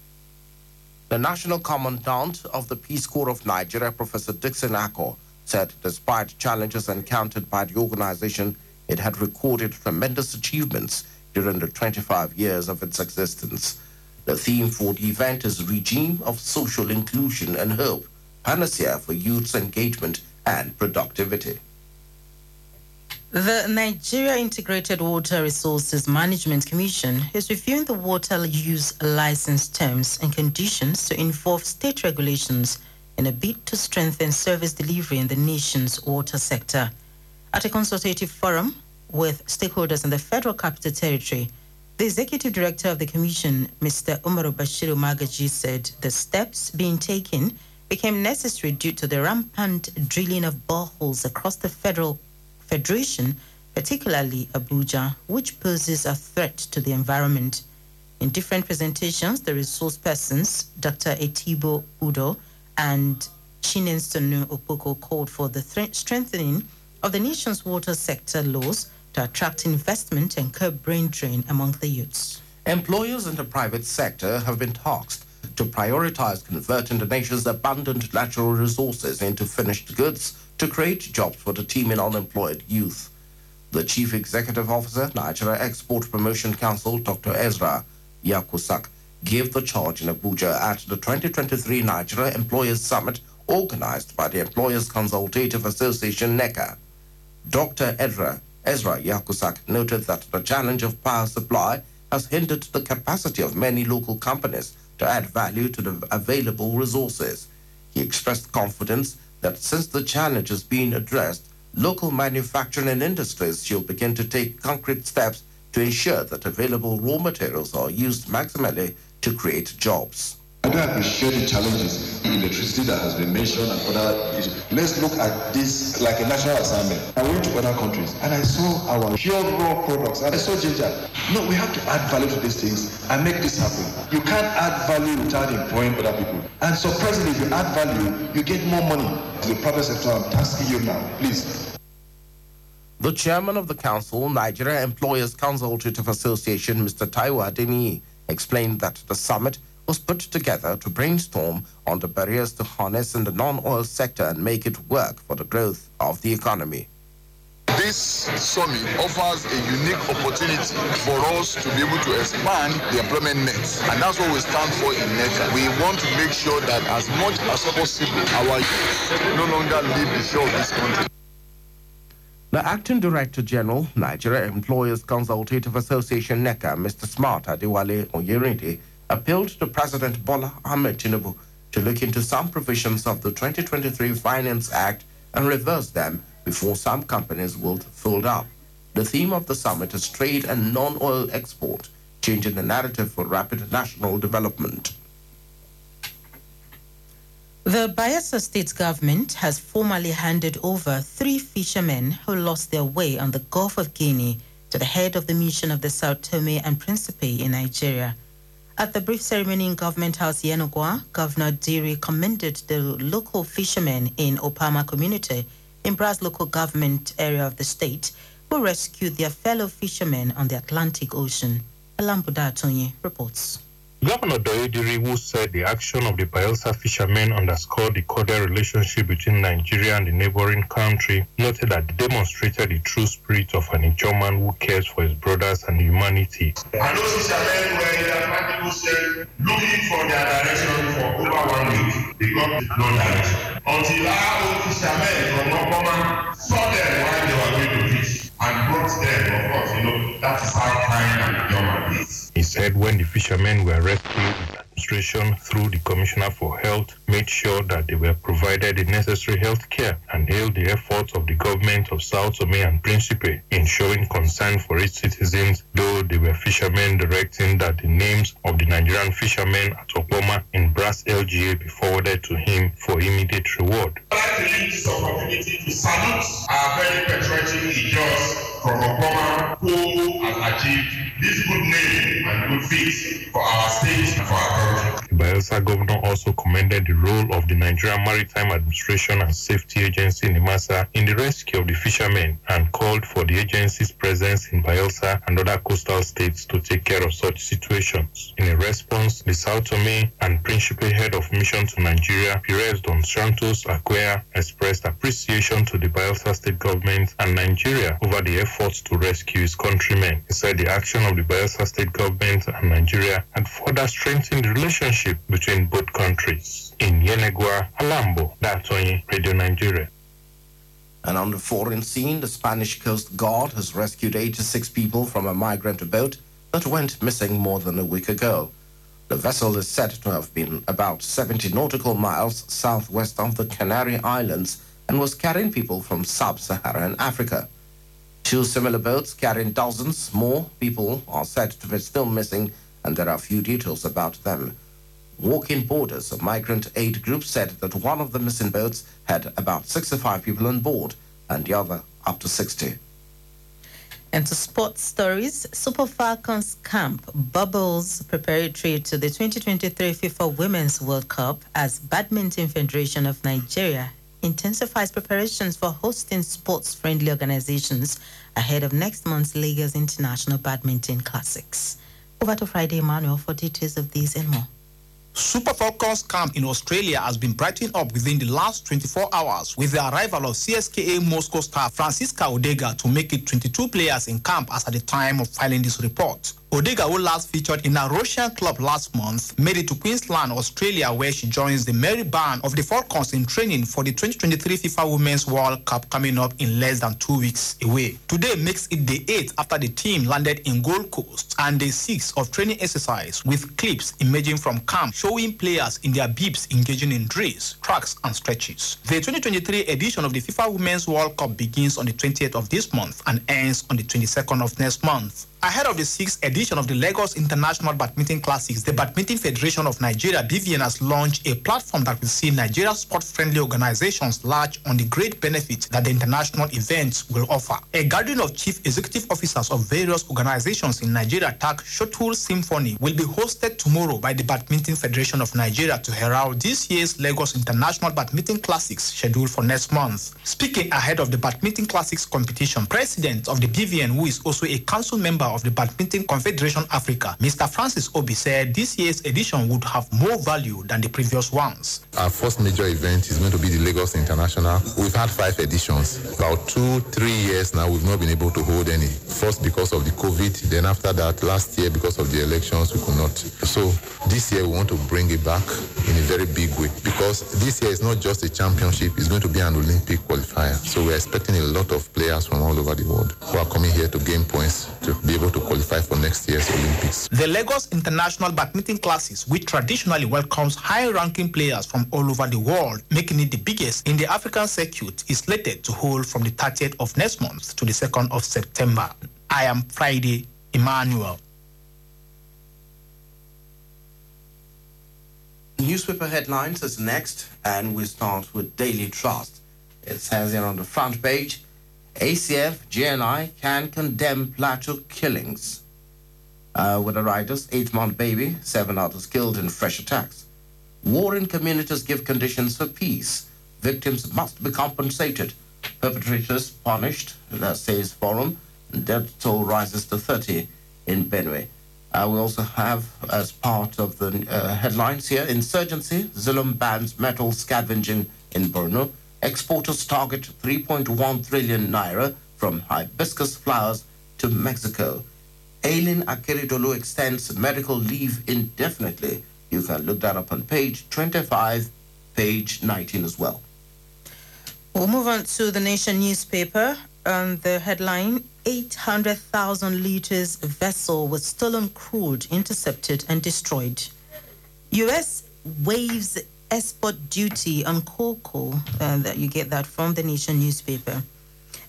The National Commandant of the Peace Corps of Nigeria, Professor Dickson Akoh, said despite challenges encountered by the organization, it had recorded tremendous achievements during the 25 years of its existence. The theme for the event is Regime of Social Inclusion and Hope, panacea for youth's engagement and productivity. The Nigeria Integrated Water Resources Management Commission is reviewing the water use license terms and conditions to involve state regulations in a bid to strengthen service delivery in the nation's water sector. At a consultative forum with stakeholders in the Federal Capital Territory, the executive director of the commission, Mr. Umaru Bashiru Magaji, said the steps being taken became necessary due to the rampant drilling of boreholes across the federal federation, particularly Abuja, which poses a threat to the environment. In different presentations, the resource persons, Dr. Etibo Udo and Chinensonu Okpoko, called for the th- strengthening of the nation's water sector laws to attract investment and curb brain drain among the youths. Employers in the private sector have been tasked to prioritize converting the nation's abundant natural resources into finished goods to create jobs for the teeming unemployed youth. The Chief Executive Officer, Nigeria Export Promotion Council, Dr. Ezra Yakusak, gave the charge in Abuja at the 2023 Nigeria Employers Summit organized by the Employers Consultative Association, NECA. Dr. Ezra, Ezra Yakusak noted that the challenge of power supply has hindered the capacity of many local companies to add value to the available resources. He expressed confidence that since the challenge is being addressed, local manufacturing and industries should begin to take concrete steps to ensure that available raw materials are used maximally to create jobs. I do appreciate the challenges in electricity that has been mentioned and other issues. Let's look at this like a national assignment. I went to other countries and I saw our pure raw products and I saw ginger. No, we have to add value to these things and make this happen. You can't add value without employing other people. And surprisingly, if you add value, you get more money. To the private sector, I'm asking you now, please. The chairman of the council, Nigeria Employers Consultative Association, Mr. Taiwo Adeniyi, explained that the summit was put together to brainstorm on the barriers to harness in the non-oil sector and make it work for the growth of the economy. This summit offers a unique opportunity for us to be able to expand the employment net. And that's what we stand for in NECA. We want to make sure that as much as possible, our youth no longer leave the shore of this country. The Acting Director General, Nigeria Employers Consultative Association, NECA, Mr. Smart Adewale Oyerinde, appealed to President Bola Ahmed Tinubu to look into some provisions of the 2023 Finance Act and reverse them before some companies will fold up. The theme of the summit is trade and non-oil export, changing the narrative for rapid national development. The Bayelsa State government has formally handed over three fishermen who lost their way on the Gulf of Guinea to the head of the mission of the Sao Tome and Principe in Nigeria. At the brief ceremony in Government House Yenagoa, Governor Diri commended the local fishermen in Okpoama community in Brass local government area of the state who rescued their fellow fishermen on the Atlantic Ocean. Alambuda Atonye reports. Governor Douye Diri, who said the action of the Bayelsa fishermen underscored the cordial relationship between Nigeria and the neighboring country, noted that they demonstrated the true spirit of an Ichoman who cares for his brothers and humanity. And those fishermen were in their practical sense looking for their direction for over one week. They got no direction. Until our own fishermen from Okoma saw them while they were going to fish and brought them, of course, you know, that is how kind and human is. He said when the fishermen were rescued, administration, through the Commissioner for Health, made sure that they were provided the necessary health care and hailed the efforts of the government of Sao Tome and Principe in showing concern for its citizens, though they were fishermen directing that the names of the Nigerian fishermen at Okoma in Brass LGA be forwarded to him for immediate reward. To use this opportunity to salute our very patriotic Ijos from Okoma who has achieved this good name and good feat for our state and for our country. The Bayelsa governor also commended the role of the Nigerian Maritime Administration and Safety Agency NIMASA in the rescue of the fishermen and called for the agency's presence in Bayelsa and other coastal states to take care of such situations. In a response, the Sao Tome and Principe head of mission to Nigeria, Perez Don Santos Aguea, expressed appreciation to the Bayelsa state government and Nigeria over the efforts to rescue his countrymen. He said the action of the Bayelsa state government and Nigeria had further strengthened the relationship between both countries. In Yenagoa, Alambo, Datoyi, Radio Nigeria. And on the foreign scene, the Spanish Coast Guard has rescued 86 people from a migrant boat that went missing more than a week ago. The vessel is said to have been about 70 nautical miles southwest of the Canary Islands and was carrying people from sub-Saharan Africa. Two similar boats carrying dozens more people are said to be still missing, and there are few details about them. Walking Borders, a migrant aid group, said that one of the missing boats had about 65 people on board and the other up to 60. And to sports stories, Super Falcons camp bubbles preparatory to the 2023 FIFA Women's World Cup as Badminton Federation of Nigeria intensifies preparations for hosting sports-friendly organizations ahead of next month's Lagos International Badminton Classics. Over to Friday Emmanuel for details of these and more. Super Falcons camp in Australia has been brightening up within the last 24 hours with the arrival of CSKA Moscow star Francisca Ordega to make it 22 players in camp as at the time of filing this report. Ordega, who last featured in a Russian club last month, made it to Queensland, Australia, where she joins the merry band of the Falcons in training for the 2023 FIFA Women's World Cup coming up in less than two weeks away. Today makes it the eighth after the team landed in Gold Coast and the sixth of training exercise with clips emerging from camp showing players in their bibs engaging in drills, tracks, and stretches. The 2023 edition of the FIFA Women's World Cup begins on the 20th of this month and ends on the 22nd of next month. Ahead of the sixth edition of the Lagos International Badminton Classics, the Badminton Federation of Nigeria, BFN, has launched a platform that will see Nigeria sport-friendly organizations large on the great benefits that the international events will offer. A gathering of chief executive officers of various organizations in Nigeria, TAC Shotul Symphony, will be hosted tomorrow by the Badminton Federation of Nigeria to herald this year's Lagos International Badminton Classics scheduled for next month. Speaking ahead of the Badminton Classics competition, President of the BFN, who is also a council member of the Badminton Confederation Africa, Mr. Francis Orbih said this year's edition would have more value than the previous ones. Our first major event is going to be the Lagos International. We've had five editions. About two, three years now, we've not been able to hold any. First because of the COVID, then after that, last year because of the elections, we could not. So this year we want to bring it back in a very big way because this year is not just a championship, it's going to be an Olympic qualifier. So we're expecting a lot of players from all over the world who are coming here to gain points to be able to qualify for next year's Olympics. The Lagos International Badminton Classes, which traditionally welcomes high-ranking players from all over the world, making it the biggest in the African circuit, is slated to hold from the 30th of next month to the 2nd of September. I am Friday Emmanuel. Newspaper headlines is next, and we start with Daily Trust. It says here on the front page, ACF, JNI can condemn Plateau killings. Uh, with the writers, eight-month baby, seven others killed in fresh attacks. War in communities give conditions for peace. Victims must be compensated. Perpetrators punished, that says Forum. Death toll rises to 30 in Benue. Uh, we also have, as part of the uh, headlines here, insurgency, Zulum bans metal scavenging in Borno. Exporters target 3.1 trillion naira from hibiscus flowers to Mexico. Aileen Akeredolu extends medical leave indefinitely. You can look that up on page 25, page 19 as well. We'll move on to the Nation newspaper. And the headline 800,000 liters vessel with stolen crude intercepted and destroyed. U.S. waives export duty on cocoa. Uh, that you get that from the Nation newspaper.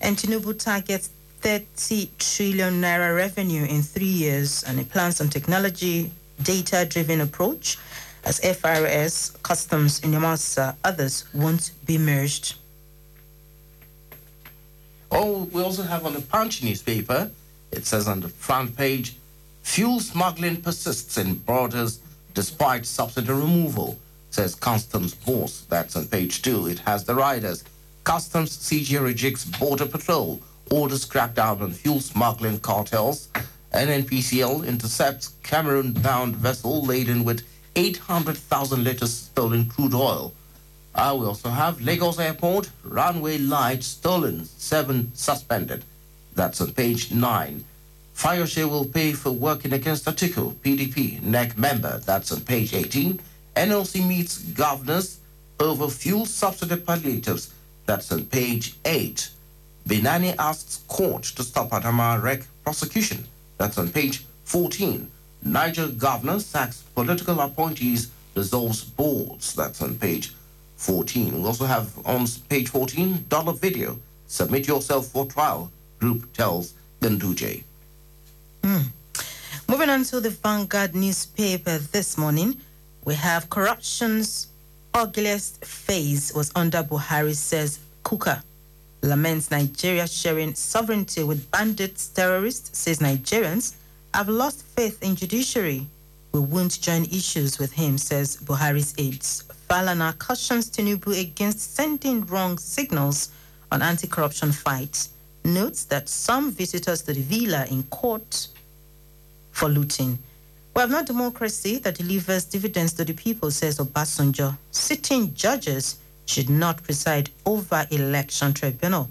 And Tinubu targets 30 trillion naira revenue in three years, and it plans on technology data driven approach as FIRS, Customs, and NIMASA, others won't be merged. Oh, we also have on the Punch newspaper, it says on the front page, fuel smuggling persists in borders despite subsidy removal, says Customs boss. That's on page two. It has the riders. Customs CG rejigs border patrol, orders crackdown on fuel smuggling cartels. NNPCL intercepts Cameroon-bound vessel laden with 800,000 liters stolen crude oil. Uh, we also have Lagos Airport, runway lights stolen, seven suspended. That's on page nine. Fayose will pay for working against Atiku, PDP, NEC member. That's on page 18. NLC meets governors over fuel subsidy palliatives. That's on page 8. Binani asks court to stop Adamawa REC prosecution. That's on page 14. Niger governor sacks political appointees, dissolves boards. That's on page 14. We also have on page 14, dollar video. Submit yourself for trial, group tells Ganduje. Hmm. Moving on to the Vanguard newspaper this morning, we have corruption's ugliest phase was under Buhari, says Kukah. Laments Nigeria sharing sovereignty with bandits, terrorists, says Nigerians have lost faith in judiciary. We won't join issues with him, says Buhari's aides. Falana cautions Tinubu against sending wrong signals on anti-corruption fight. Notes that some visitors to the villa in court for looting. We have not democracy that delivers dividends to the people, says Obasanjo. Sitting judges should not preside over election tribunal.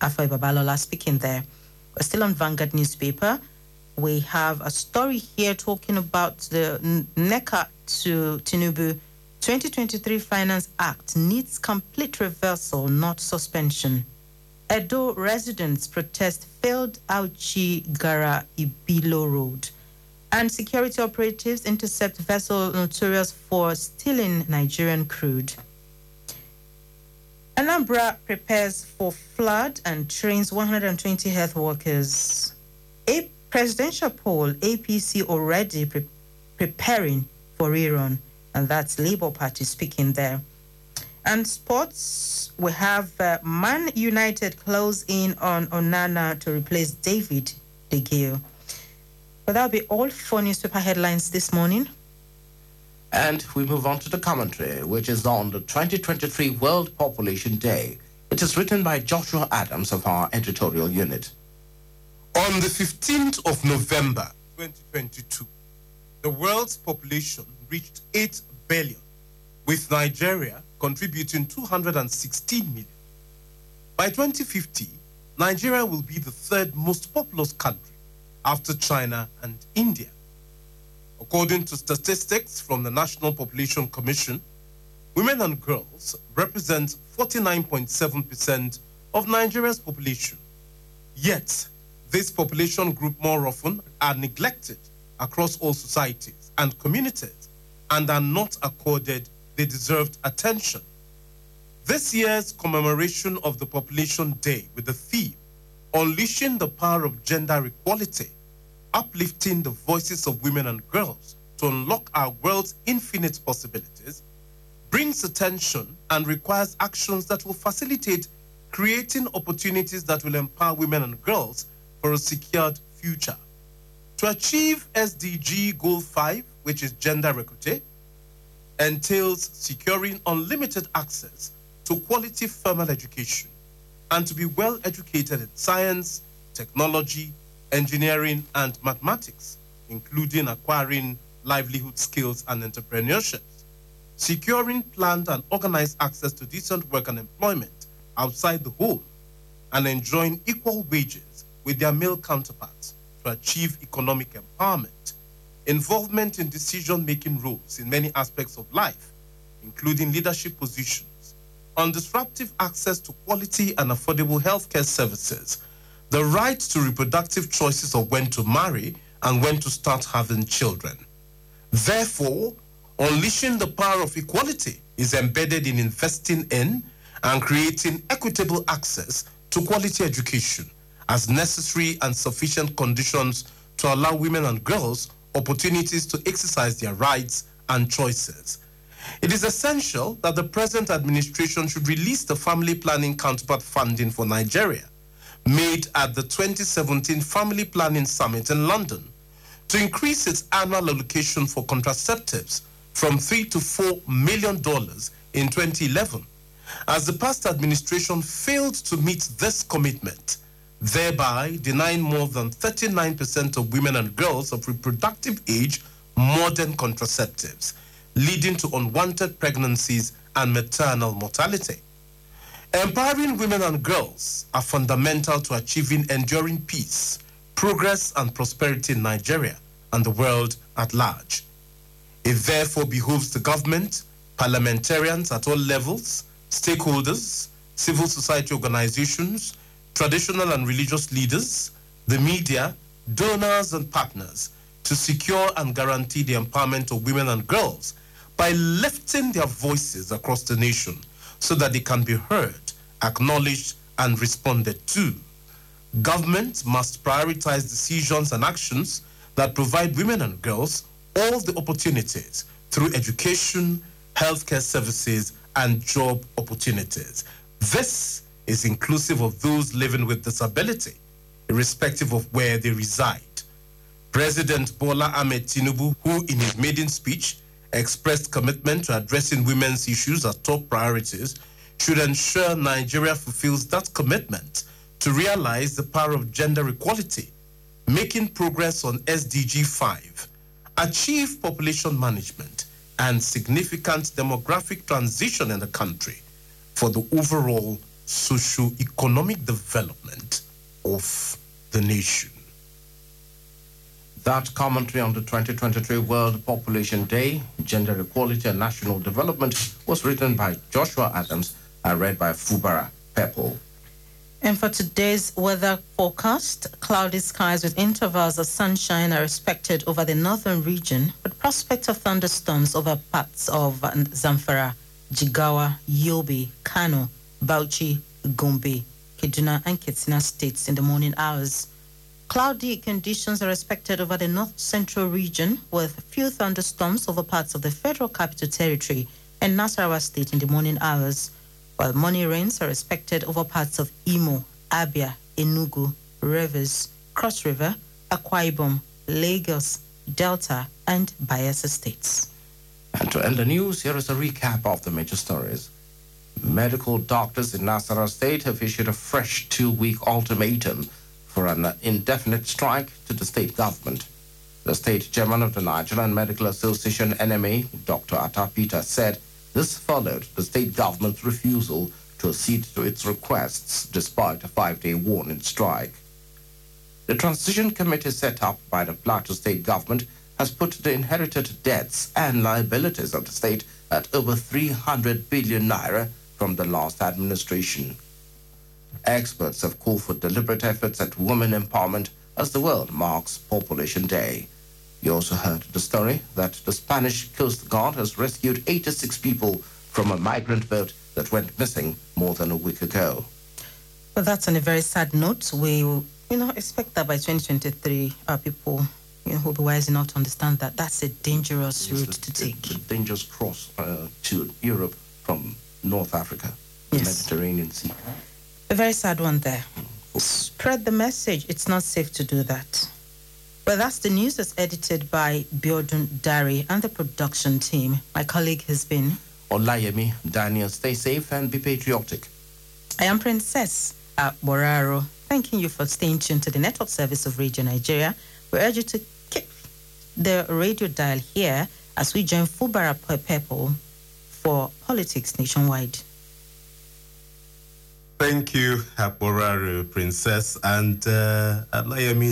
Afe Babalola speaking there. We're still on Vanguard newspaper. We have a story here talking about the NECA to Tinubu 2023 Finance Act needs complete reversal, not suspension. Edo residents protest failed Auchi Gara Ibilo Road. And security operatives intercept vessel notorious for stealing Nigerian crude. Anambra prepares for flood and trains 120 health workers. A presidential poll, APC already pre- preparing for rerun and that's Labour Party speaking there. And sports, we have uh, Man United close in on Onana to replace David De Gea. But that'll be all for newspaper headlines this morning. And we move on to the commentary, which is on the 2023 World Population Day. It is written by Joshua Adams of our editorial unit. On the 15th of November 2022, the world's population reached 8 billion, with Nigeria contributing 216 million. By 2050, Nigeria will be the third most populous country after China and India. According to statistics from the National Population Commission, women and girls represent 49.7% of Nigeria's population. Yet, this population group more often are neglected across all societies and communities and are not accorded the deserved attention. This year's commemoration of the Population Day with the theme Unleashing the Power of Gender Equality, uplifting the voices of women and girls to unlock our world's infinite possibilities, brings attention and requires actions that will facilitate creating opportunities that will empower women and girls for a secured future. To achieve SDG Goal 5, which is gender equity, entails securing unlimited access to quality formal education and to be well educated in science, technology, engineering, and mathematics. including acquiring livelihood skills and entrepreneurship, securing planned and organized access to decent work and employment outside the home, and enjoying equal wages with their male counterparts to achieve economic empowerment, involvement in decision making roles in many aspects of life, including leadership positions, undisruptive access to quality and affordable healthcare services, the right to reproductive choices of when to marry and when to start having children. Therefore, unleashing the power of equality is embedded in investing in and creating equitable access to quality education as necessary and sufficient conditions to allow women and girls opportunities to exercise their rights and choices. It is essential that the present administration should release the family planning counterpart funding for Nigeria made at the 2017 Family Planning Summit in London to increase its annual allocation for contraceptives from 3 to 4 million dollars in 2011 as the past administration failed to meet this commitment thereby denying more than 39% of women and girls of reproductive age modern contraceptives leading to unwanted pregnancies and maternal mortality empowering women and girls are fundamental to achieving enduring peace progress and prosperity in Nigeria and the world at large. It therefore behooves the government, parliamentarians at all levels, stakeholders, civil society organizations, traditional and religious leaders, the media, donors, and partners to secure and guarantee the empowerment of women and girls by lifting their voices across the nation so that they can be heard, acknowledged, and responded to. Government must prioritize decisions and actions that provide women and girls all the opportunities through education, healthcare services, and job opportunities. This is inclusive of those living with disability, irrespective of where they reside. President Bola Ahmed Tinubu, who in his maiden speech expressed commitment to addressing women's issues as top priorities, should ensure Nigeria fulfills that commitment to realize the power of gender equality, making progress on SDG 5, achieve population management, and significant demographic transition in the country for the overall socio-economic development of the nation. That commentary on the 2023 World Population Day, Gender Equality and National Development was written by Joshua Adams and read by Fubara Pepple. And for today's weather forecast, cloudy skies with intervals of sunshine are expected over the northern region, with prospect of thunderstorms over parts of Zamfara, Jigawa, Yobe, Kano, Bauchi, Gombe, Kaduna, and Katsina states in the morning hours. Cloudy conditions are expected over the north central region, with few thunderstorms over parts of the Federal Capital Territory and Nasarawa state in the morning hours while morning rains are expected over parts of Imo, Abia, Enugu, Rivers, Cross River, Akwa Ibom, Lagos, Delta, and Bayelsa states. And to end the news, here is a recap of the major stories. Medical doctors in Nasarawa State have issued a fresh two-week ultimatum for an indefinite strike to the state government. The state chairman of the Nigerian Medical Association, NMA, Dr. Atta Peter, said this followed the state government's refusal to accede to its requests despite a five-day warning strike. The transition committee set up by the Plateau state government has put the inherited debts and liabilities of the state at over 300 billion naira from the last administration. Experts have called for deliberate efforts at women empowerment as the world marks Population Day. You also heard the story that the Spanish Coast Guard has rescued 86 people from a migrant boat that went missing more than a week ago. Well, that's on a very sad note. We, you know, expect that by 2023, our people you know, will be wise enough to understand that that's a dangerous route the- to take. The dangerous cross uh, to Europe from North Africa, the Mediterranean Sea. A very sad one there. Spread the message. It's not safe to do that. Well, that's the news that's edited by Biodun Dari and the production team. My colleague has been. Olayemi, Daniel, stay safe and be patriotic. I am Princess Boraro, thanking you for staying tuned to the network service of Radio Nigeria. We urge you to keep the radio dial here as we join Fubara Pepple for politics nationwide. Thank you, Haporaru Princess and uh,